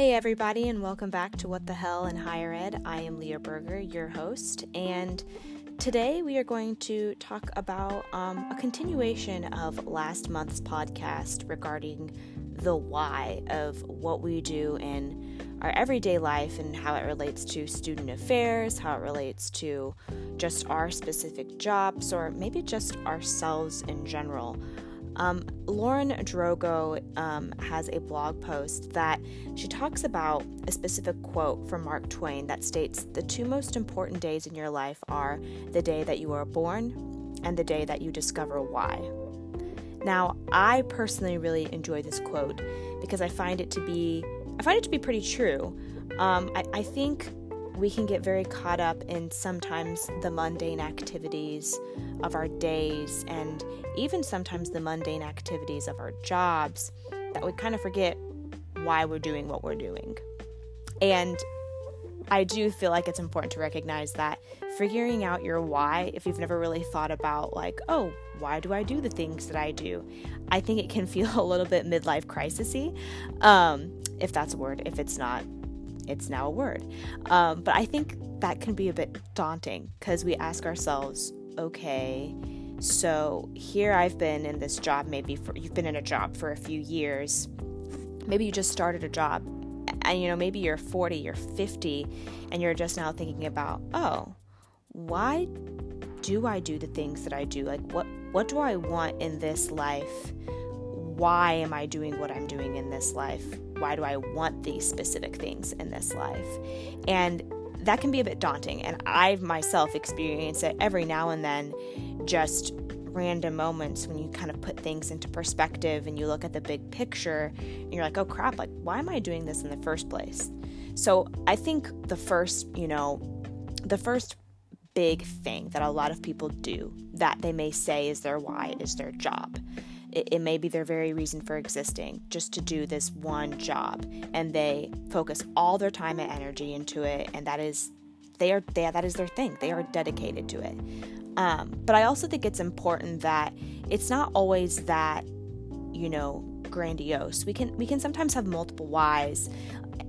Hey, everybody, and welcome back to What the Hell in Higher Ed. I am Leah Berger, your host, and today we are going to talk about um, a continuation of last month's podcast regarding the why of what we do in our everyday life and how it relates to student affairs, how it relates to just our specific jobs, or maybe just ourselves in general. Um, Lauren Drogo um, has a blog post that she talks about a specific quote from Mark Twain that states The two most important days in your life are the day that you are born and the day that you discover why. Now, I personally really enjoy this quote because I find it to be I find it to be pretty true. Um, I, I think we can get very caught up in sometimes the mundane activities of our days and even sometimes the mundane activities of our jobs that we kind of forget why we're doing what we're doing. And I do feel like it's important to recognize that figuring out your why, if you've never really thought about, like, oh, why do I do the things that I do? I think it can feel a little bit midlife crisisy, um, if that's a word. If it's not, it's now a word. Um, but I think that can be a bit daunting because we ask ourselves, okay, so here I've been in this job, maybe for you've been in a job for a few years. Maybe you just started a job, and you know, maybe you're 40, you're 50, and you're just now thinking about, oh, why do I do the things that I do? Like, what what do I want in this life? Why am I doing what I'm doing in this life? Why do I want these specific things in this life? And that can be a bit daunting. And I myself experience it every now and then, just random moments when you kind of put things into perspective and you look at the big picture and you're like, oh crap, like, why am I doing this in the first place? So I think the first, you know, the first big thing that a lot of people do that they may say is their why is their job. It, it, may be their very reason for existing, just to do this one job, and they focus all their time and energy into it, and that is they are they, that is their thing. They are dedicated to it. Um, but I also think it's important that it's not always that you know grandiose. We can we can sometimes have multiple whys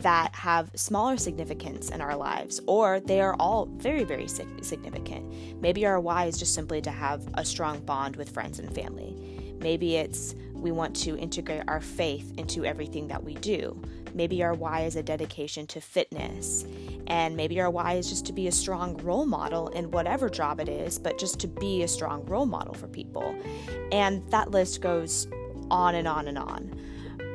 that have smaller significance in our lives, or they are all very, very significant. Maybe our why is just simply to have a strong bond with friends and family. Maybe it's we want to integrate our faith into everything that we do. Maybe our why is a dedication to fitness. And maybe our why is just to be a strong role model in whatever job it is, but just to be a strong role model for people. And that list goes on and on and on.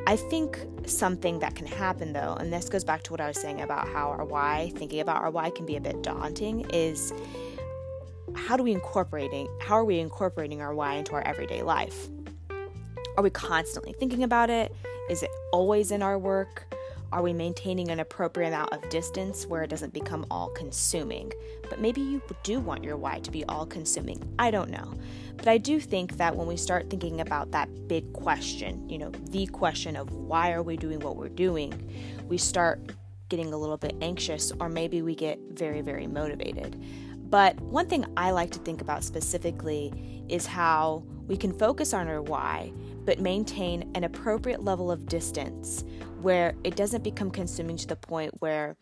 I think something that can happen though, and this goes back to what I was saying about how our why, thinking about our why can be a bit daunting, is how do we incorporating how are we incorporating our why into our everyday life? Are we constantly thinking about it? Is it always in our work? Are we maintaining an appropriate amount of distance where it doesn't become all consuming? But maybe you do want your why to be all consuming. I don't know. But I do think that when we start thinking about that big question, you know, the question of why are we doing what we're doing, we start getting a little bit anxious or maybe we get very, very motivated. But one thing I like to think about specifically is how we can focus on our why but maintain an appropriate level of distance where it doesn't become consuming to the point where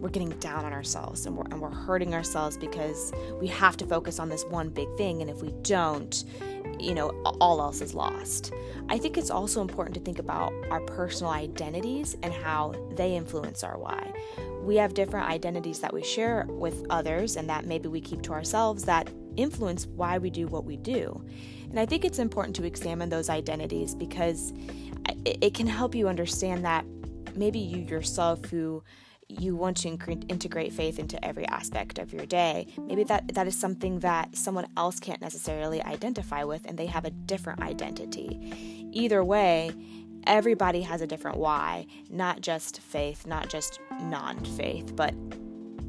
we're getting down on ourselves and we're, and we're hurting ourselves because we have to focus on this one big thing. And if we don't, you know, all else is lost. I think it's also important to think about our personal identities and how they influence our why. We have different identities that we share with others and that maybe we keep to ourselves that influence why we do what we do. And I think it's important to examine those identities because it can help you understand that maybe you yourself who you want to integrate faith into every aspect of your day. Maybe that that is something that someone else can't necessarily identify with and they have a different identity. Either way, everybody has a different why, not just faith, not just non-faith, but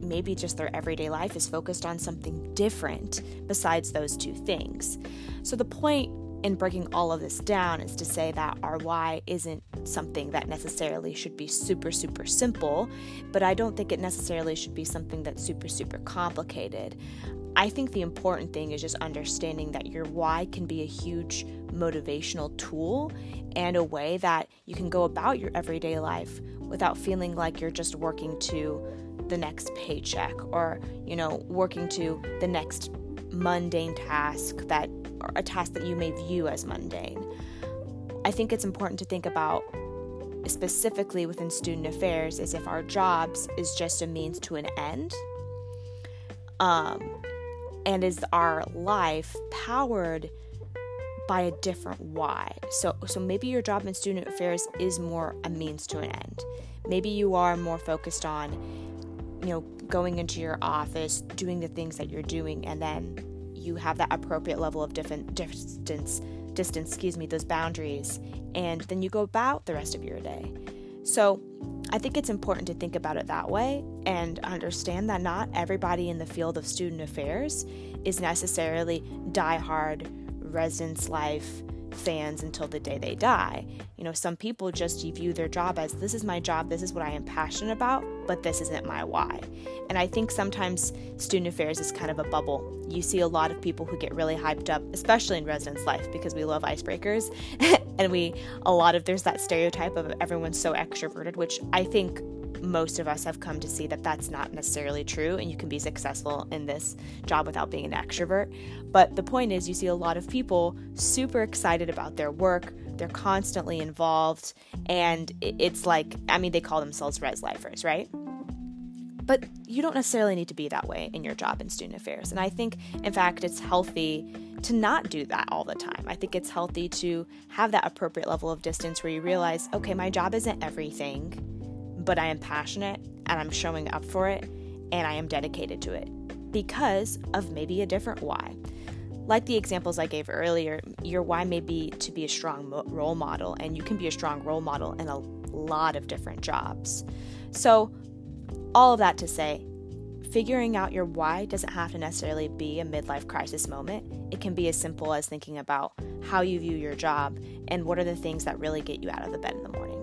maybe just their everyday life is focused on something different besides those two things. So, the point in breaking all of this down is to say that our why isn't something that necessarily should be super, super simple, but I don't think it necessarily should be something that's super, super complicated. I think the important thing is just understanding that your why can be a huge motivational tool and a way that you can go about your everyday life without feeling like you're just working to the next paycheck or, you know, working to the next mundane task that or a task that you may view as mundane. I think it's important to think about specifically within student affairs is if our jobs is just a means to an end um, and is our life powered by a different why so so maybe your job in student affairs is more a means to an end maybe you are more focused on you know going into your office doing the things that you're doing and then you have that appropriate level of different distance distance excuse me those boundaries and then you go about the rest of your day. So, I think it's important to think about it that way and understand that not everybody in the field of student affairs is necessarily die-hard residence life fans until the day they die. You know, some people just view their job as this is my job, this is what I am passionate about, but this isn't my why. And I think sometimes student affairs is kind of a bubble. You see a lot of people who get really hyped up, especially in residence life, because we love icebreakers. and we, a lot of, there's that stereotype of everyone's so extroverted, which I think most of us have come to see that that's not necessarily true and you can be successful in this job without being an extrovert. But the point is, you see a lot of people super excited about their work, they're constantly involved, and it's like, I mean, they call themselves res lifers, right? But you don't necessarily need to be that way in your job in student affairs. And I think, in fact, it's healthy to not do that all the time. I think it's healthy to have that appropriate level of distance where you realize, okay, my job isn't everything, but I am passionate and I'm showing up for it and I am dedicated to it because of maybe a different why. Like the examples I gave earlier, your why may be to be a strong role model, and you can be a strong role model in a lot of different jobs. So, all of that to say, figuring out your why doesn't have to necessarily be a midlife crisis moment. It can be as simple as thinking about how you view your job and what are the things that really get you out of the bed in the morning.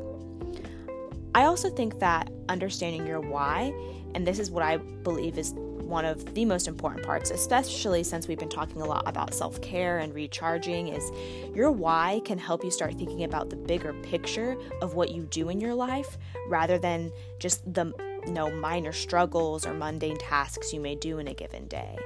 I also think that understanding your why, and this is what I believe is one of the most important parts, especially since we've been talking a lot about self care and recharging, is your why can help you start thinking about the bigger picture of what you do in your life rather than just the you know, minor struggles or mundane tasks you may do in a given day.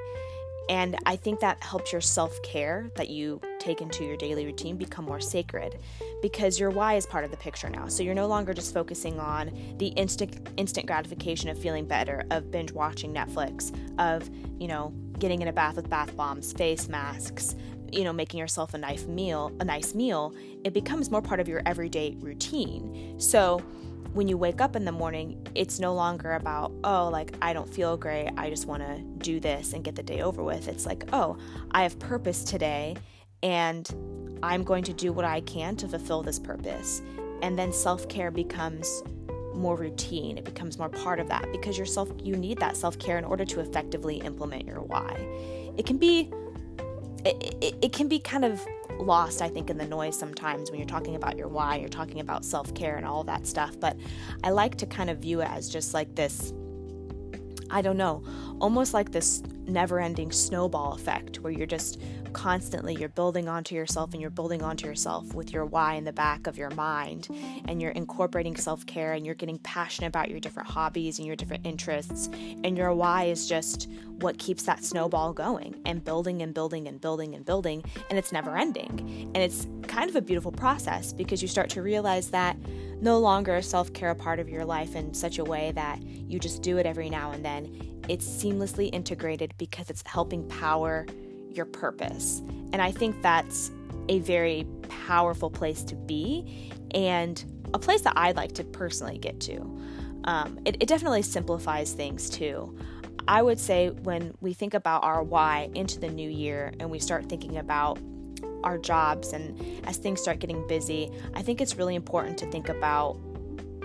And I think that helps your self care that you take into your daily routine become more sacred because your why is part of the picture now. So you're no longer just focusing on the instant instant gratification of feeling better, of binge watching Netflix, of, you know, getting in a bath with bath bombs, face masks, you know, making yourself a nice meal, a nice meal. It becomes more part of your everyday routine. So when you wake up in the morning, it's no longer about, oh, like, I don't feel great. I just want to do this and get the day over with. It's like, oh, I have purpose today and I'm going to do what I can to fulfill this purpose. And then self care becomes more routine. It becomes more part of that because yourself you need that self-care in order to effectively implement your why. It can be it, it, it, can be kind of lost, I think, in the noise sometimes when you're talking about your why, you're talking about self care and all that stuff. But I like to kind of view it as just like this I don't know, almost like this never ending snowball effect where you're just constantly you're building onto yourself and you're building onto yourself with your why in the back of your mind. And you're incorporating self-care and you're getting passionate about your different hobbies and your different interests. And your why is just what keeps that snowball going and building and building and building and building. And it's never ending. And it's kind of a beautiful process because you start to realize that no longer is self-care a part of your life in such a way that you just do it every now and then. It's seamlessly integrated because it's helping power your purpose. And I think that's a very powerful place to be and a place that I'd like to personally get to. Um, it, it definitely simplifies things too. I would say when we think about our why into the new year and we start thinking about our jobs and as things start getting busy, I think it's really important to think about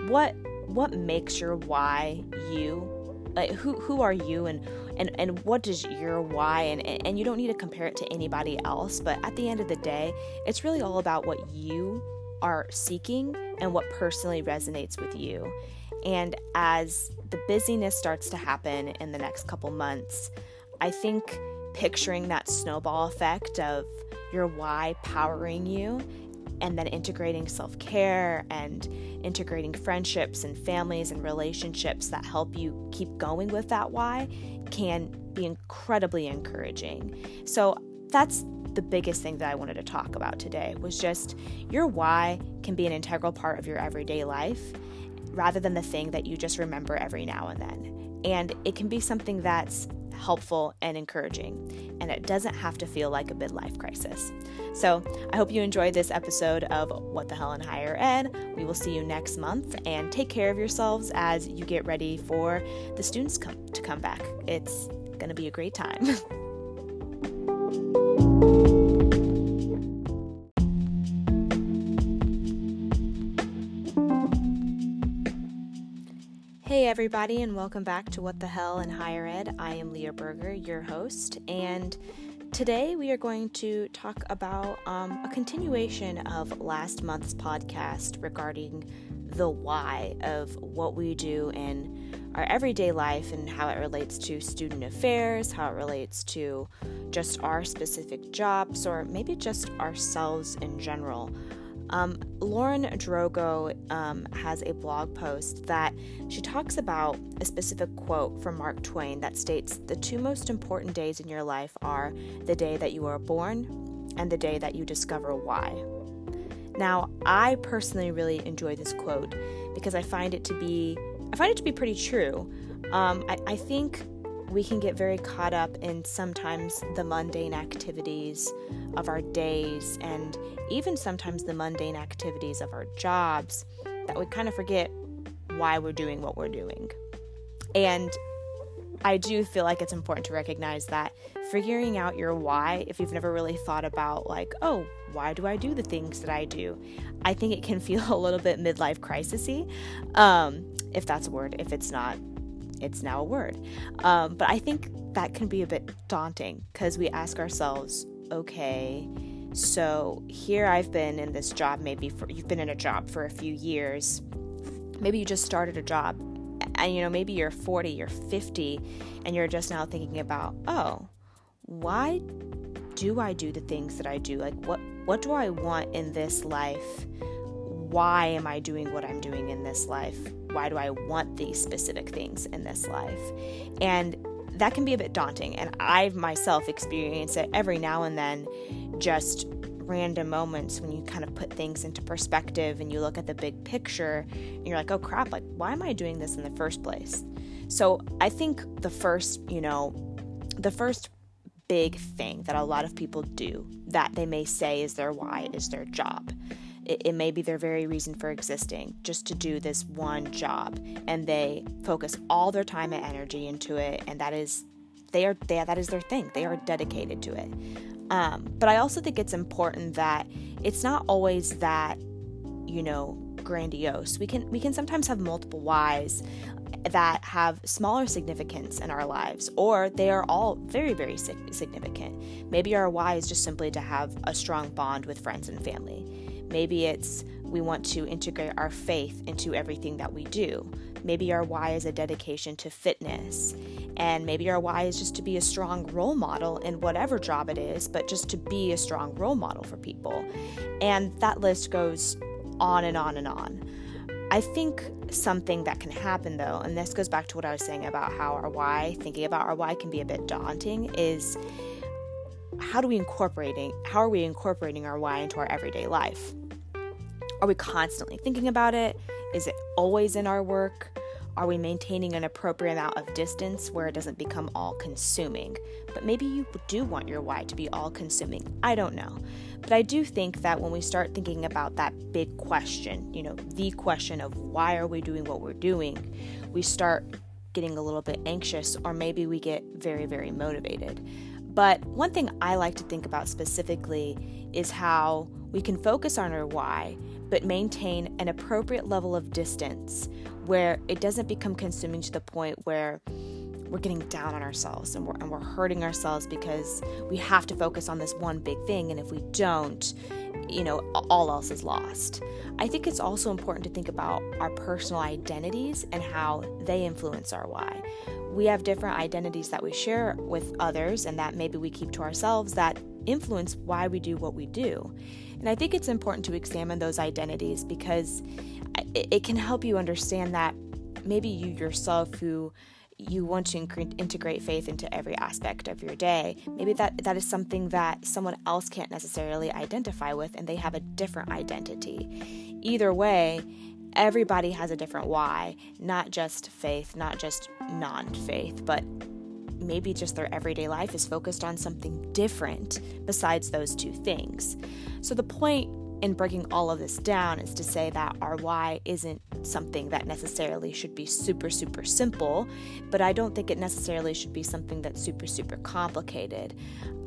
what what makes your why you like who who are you and and and what does your why and and you don't need to compare it to anybody else but at the end of the day it's really all about what you are seeking and what personally resonates with you. And as the busyness starts to happen in the next couple months i think picturing that snowball effect of your why powering you and then integrating self care and integrating friendships and families and relationships that help you keep going with that why can be incredibly encouraging. So that's the biggest thing that I wanted to talk about today was just your why can be an integral part of your everyday life rather than the thing that you just remember every now and then. And it can be something that's helpful and encouraging, and it doesn't have to feel like a midlife crisis. So, I hope you enjoyed this episode of What the Hell in Higher Ed. We will see you next month, and take care of yourselves as you get ready for the students come to come back. It's going to be a great time. Hey, everybody, and welcome back to What the Hell in Higher Ed. I am Leah Berger, your host, and today we are going to talk about um, a continuation of last month's podcast regarding the why of what we do in our everyday life and how it relates to student affairs, how it relates to just our specific jobs, or maybe just ourselves in general. Um, Lauren Drogo um, has a blog post that she talks about a specific quote from Mark Twain that states The two most important days in your life are the day that you are born and the day that you discover why. Now, I personally really enjoy this quote because I find it to be I find it to be pretty true. Um, I, I think we can get very caught up in sometimes the mundane activities of our days and even sometimes the mundane activities of our jobs that we kind of forget why we're doing what we're doing. And I do feel like it's important to recognize that figuring out your why, if you've never really thought about, like, oh, why do I do the things that I do? I think it can feel a little bit midlife crisisy, um, if that's a word. If it's not, it's now a word. Um, but I think that can be a bit daunting because we ask ourselves, okay, so here I've been in this job, maybe for, you've been in a job for a few years. Maybe you just started a job, and you know, maybe you're 40, you're 50, and you're just now thinking about, oh, why do I do the things that I do? Like, what what do I want in this life? Why am I doing what I'm doing in this life? Why do I want these specific things in this life? And that can be a bit daunting. And I've myself experience it every now and then, just random moments when you kind of put things into perspective and you look at the big picture and you're like, oh crap, like, why am I doing this in the first place? So I think the first, you know, the first big thing that a lot of people do that they may say is their why is their job. It, it, may be their very reason for existing, just to do this one job, and they focus all their time and energy into it, and that is they are they, that is their thing. They are dedicated to it. Um, but I also think it's important that it's not always that you know grandiose. We can we can sometimes have multiple whys that have smaller significance in our lives, or they are all very, very significant. Maybe our why is just simply to have a strong bond with friends and family. Maybe it's we want to integrate our faith into everything that we do. Maybe our why is a dedication to fitness. And maybe our why is just to be a strong role model in whatever job it is, but just to be a strong role model for people. And that list goes on and on and on. I think something that can happen though, and this goes back to what I was saying about how our why, thinking about our why can be a bit daunting, is how do we incorporating how are we incorporating our why into our everyday life? Are we constantly thinking about it? Is it always in our work? Are we maintaining an appropriate amount of distance where it doesn't become all consuming? But maybe you do want your why to be all consuming. I don't know. But I do think that when we start thinking about that big question, you know, the question of why are we doing what we're doing, we start getting a little bit anxious or maybe we get very, very motivated. But one thing I like to think about specifically is how we can focus on our why, but maintain an appropriate level of distance where it doesn't become consuming to the point where we're getting down on ourselves and we're, and we're hurting ourselves because we have to focus on this one big thing. And if we don't, you know, all else is lost. I think it's also important to think about our personal identities and how they influence our why. We have different identities that we share with others and that maybe we keep to ourselves that influence why we do what we do. And I think it's important to examine those identities because it, can help you understand that maybe you yourself who you want to integrate faith into every aspect of your day. Maybe that that is something that someone else can't necessarily identify with and they have a different identity. Either way, everybody has a different why, not just faith, not just non-faith, but maybe just their everyday life is focused on something different besides those two things. So the point in breaking all of this down is to say that our why isn't something that necessarily should be super, super simple, but I don't think it necessarily should be something that's super, super complicated.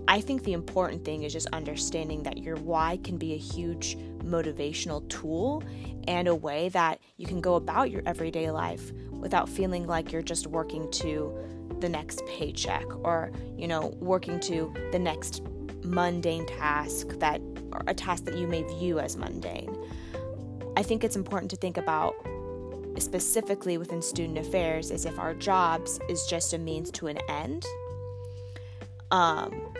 I think the important thing is just understanding that your why can be a huge motivational tool and a way that you can go about your everyday life without feeling like you're just working to the next paycheck or, you know, working to the next mundane task that or a task that you may view as mundane. I think it's important to think about specifically within student affairs is if our jobs is just a means to an end um,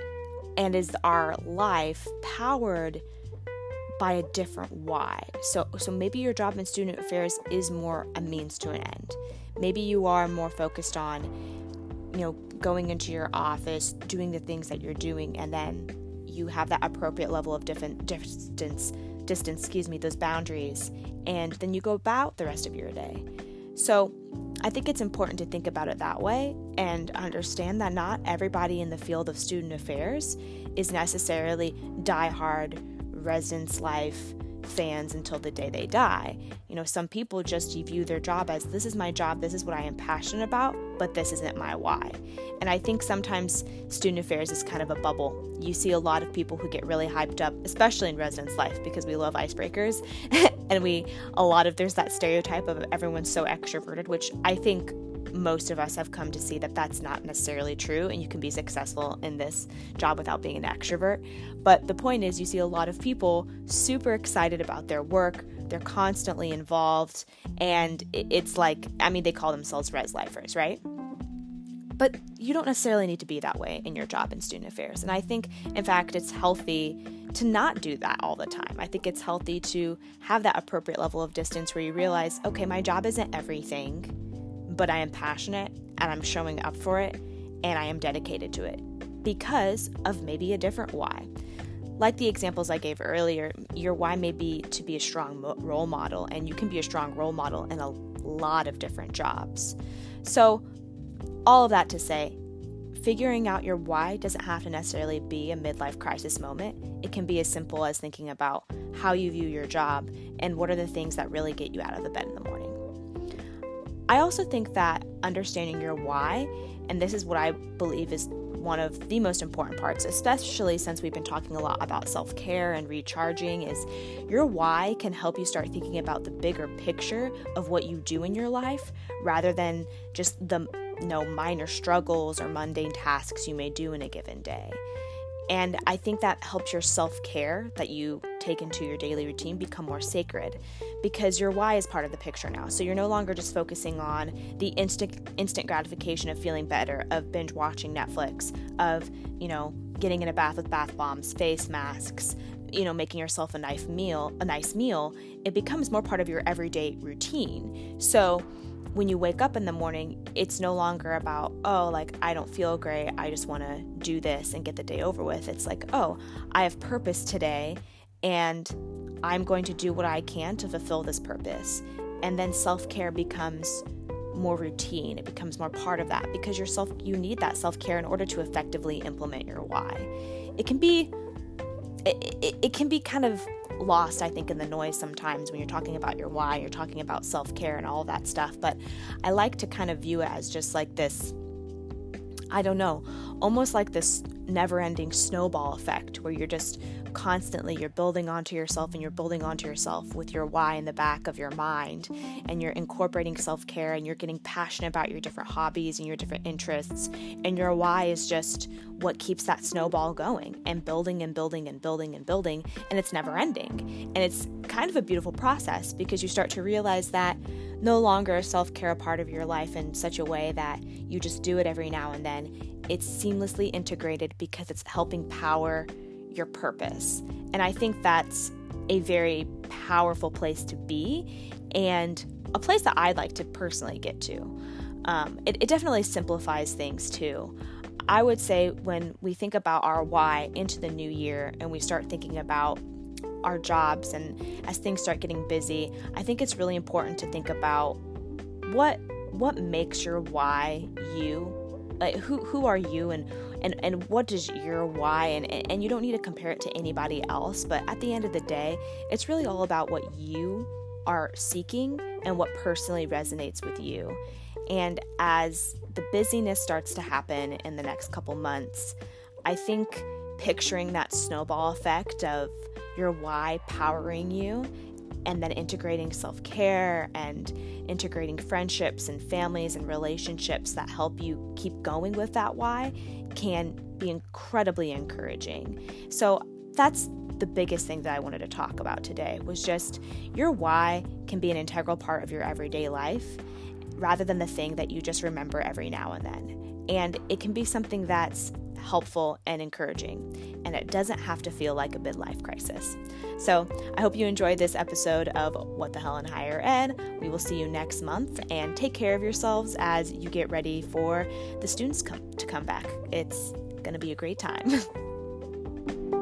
and is our life powered by a different why so so maybe your job in student affairs is more a means to an end maybe you are more focused on you know going into your office doing the things that you're doing and then you have that appropriate level of different distance distance excuse me those boundaries and then you go about the rest of your day. So i think it's important to think about it that way and understand that not everybody in the field of student affairs is necessarily die hard residence life fans until the day they die. You know, some people just view their job as this is my job, this is what I am passionate about, but this isn't my why. And I think sometimes student affairs is kind of a bubble. You see a lot of people who get really hyped up, especially in residence life, because we love icebreakers. and we, a lot of, there's that stereotype of everyone's so extroverted, which I think most of us have come to see that that's not necessarily true and you can be successful in this job without being an extrovert. But the point is, you see a lot of people super excited about their work, they're constantly involved, and it's like, I mean, they call themselves res lifers, right? But you don't necessarily need to be that way in your job in student affairs. And I think, in fact, it's healthy to not do that all the time. I think it's healthy to have that appropriate level of distance where you realize, okay, my job isn't everything but I am passionate and I'm showing up for it and I am dedicated to it because of maybe a different why. Like the examples I gave earlier, your why may be to be a strong role model, and you can be a strong role model in a lot of different jobs. So, all of that to say, figuring out your why doesn't have to necessarily be a midlife crisis moment. It can be as simple as thinking about how you view your job and what are the things that really get you out of the bed in the morning. I also think that understanding your why, and this is what I believe is one of the most important parts, especially since we've been talking a lot about self care and recharging, is your why can help you start thinking about the bigger picture of what you do in your life rather than just the you know, minor struggles or mundane tasks you may do in a given day. And I think that helps your self care that you take into your daily routine become more sacred because your why is part of the picture now. So you're no longer just focusing on the instant instant gratification of feeling better, of binge watching Netflix, of, you know, getting in a bath with bath bombs, face masks, you know, making yourself a nice meal, a nice meal. It becomes more part of your everyday routine. So when you wake up in the morning, it's no longer about, oh, like, I don't feel great. I just want to do this and get the day over with. It's like, oh, I have purpose today and I'm going to do what I can to fulfill this purpose. And then self care becomes more routine. It becomes more part of that because yourself you need that self-care in order to effectively implement your why. It can be it, it, it, can be kind of lost, I think, in the noise sometimes when you're talking about your why, you're talking about self care and all that stuff. But I like to kind of view it as just like this I don't know, almost like this never ending snowball effect where you're just constantly you're building onto yourself and you're building onto yourself with your why in the back of your mind. And you're incorporating self-care and you're getting passionate about your different hobbies and your different interests. And your why is just what keeps that snowball going and building and building and building and building. And it's never ending. And it's kind of a beautiful process because you start to realize that no longer is self-care a part of your life in such a way that you just do it every now and then. It's seamlessly integrated because it's helping power your purpose. And I think that's a very powerful place to be and a place that I'd like to personally get to. Um, it, it definitely simplifies things too. I would say when we think about our why into the new year and we start thinking about our jobs and as things start getting busy, I think it's really important to think about what what makes your why you like who who are you and and and what does your why and and you don't need to compare it to anybody else but at the end of the day it's really all about what you are seeking and what personally resonates with you. And as the busyness starts to happen in the next couple months i think picturing that snowball effect of your why powering you and then integrating self care and integrating friendships and families and relationships that help you keep going with that why can be incredibly encouraging. So that's the biggest thing that I wanted to talk about today was just your why can be an integral part of your everyday life rather than the thing that you just remember every now and then. And it can be something that's helpful and encouraging, and it doesn't have to feel like a midlife crisis. So, I hope you enjoyed this episode of What the Hell in Higher Ed. We will see you next month, and take care of yourselves as you get ready for the students come, to come back. It's going to be a great time.